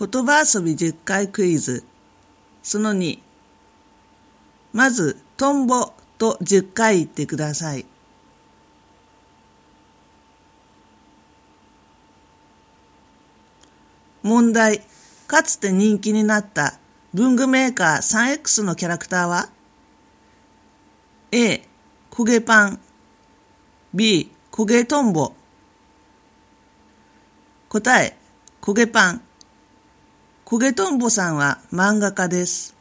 言葉遊び10回クイズ。その2。まず、トンボと10回言ってください。問題。かつて人気になった文具メーカー 3X のキャラクターは ?A、焦げパン。B、焦げトンボ。答え、焦げパン。焦げとんぼさんは漫画家です。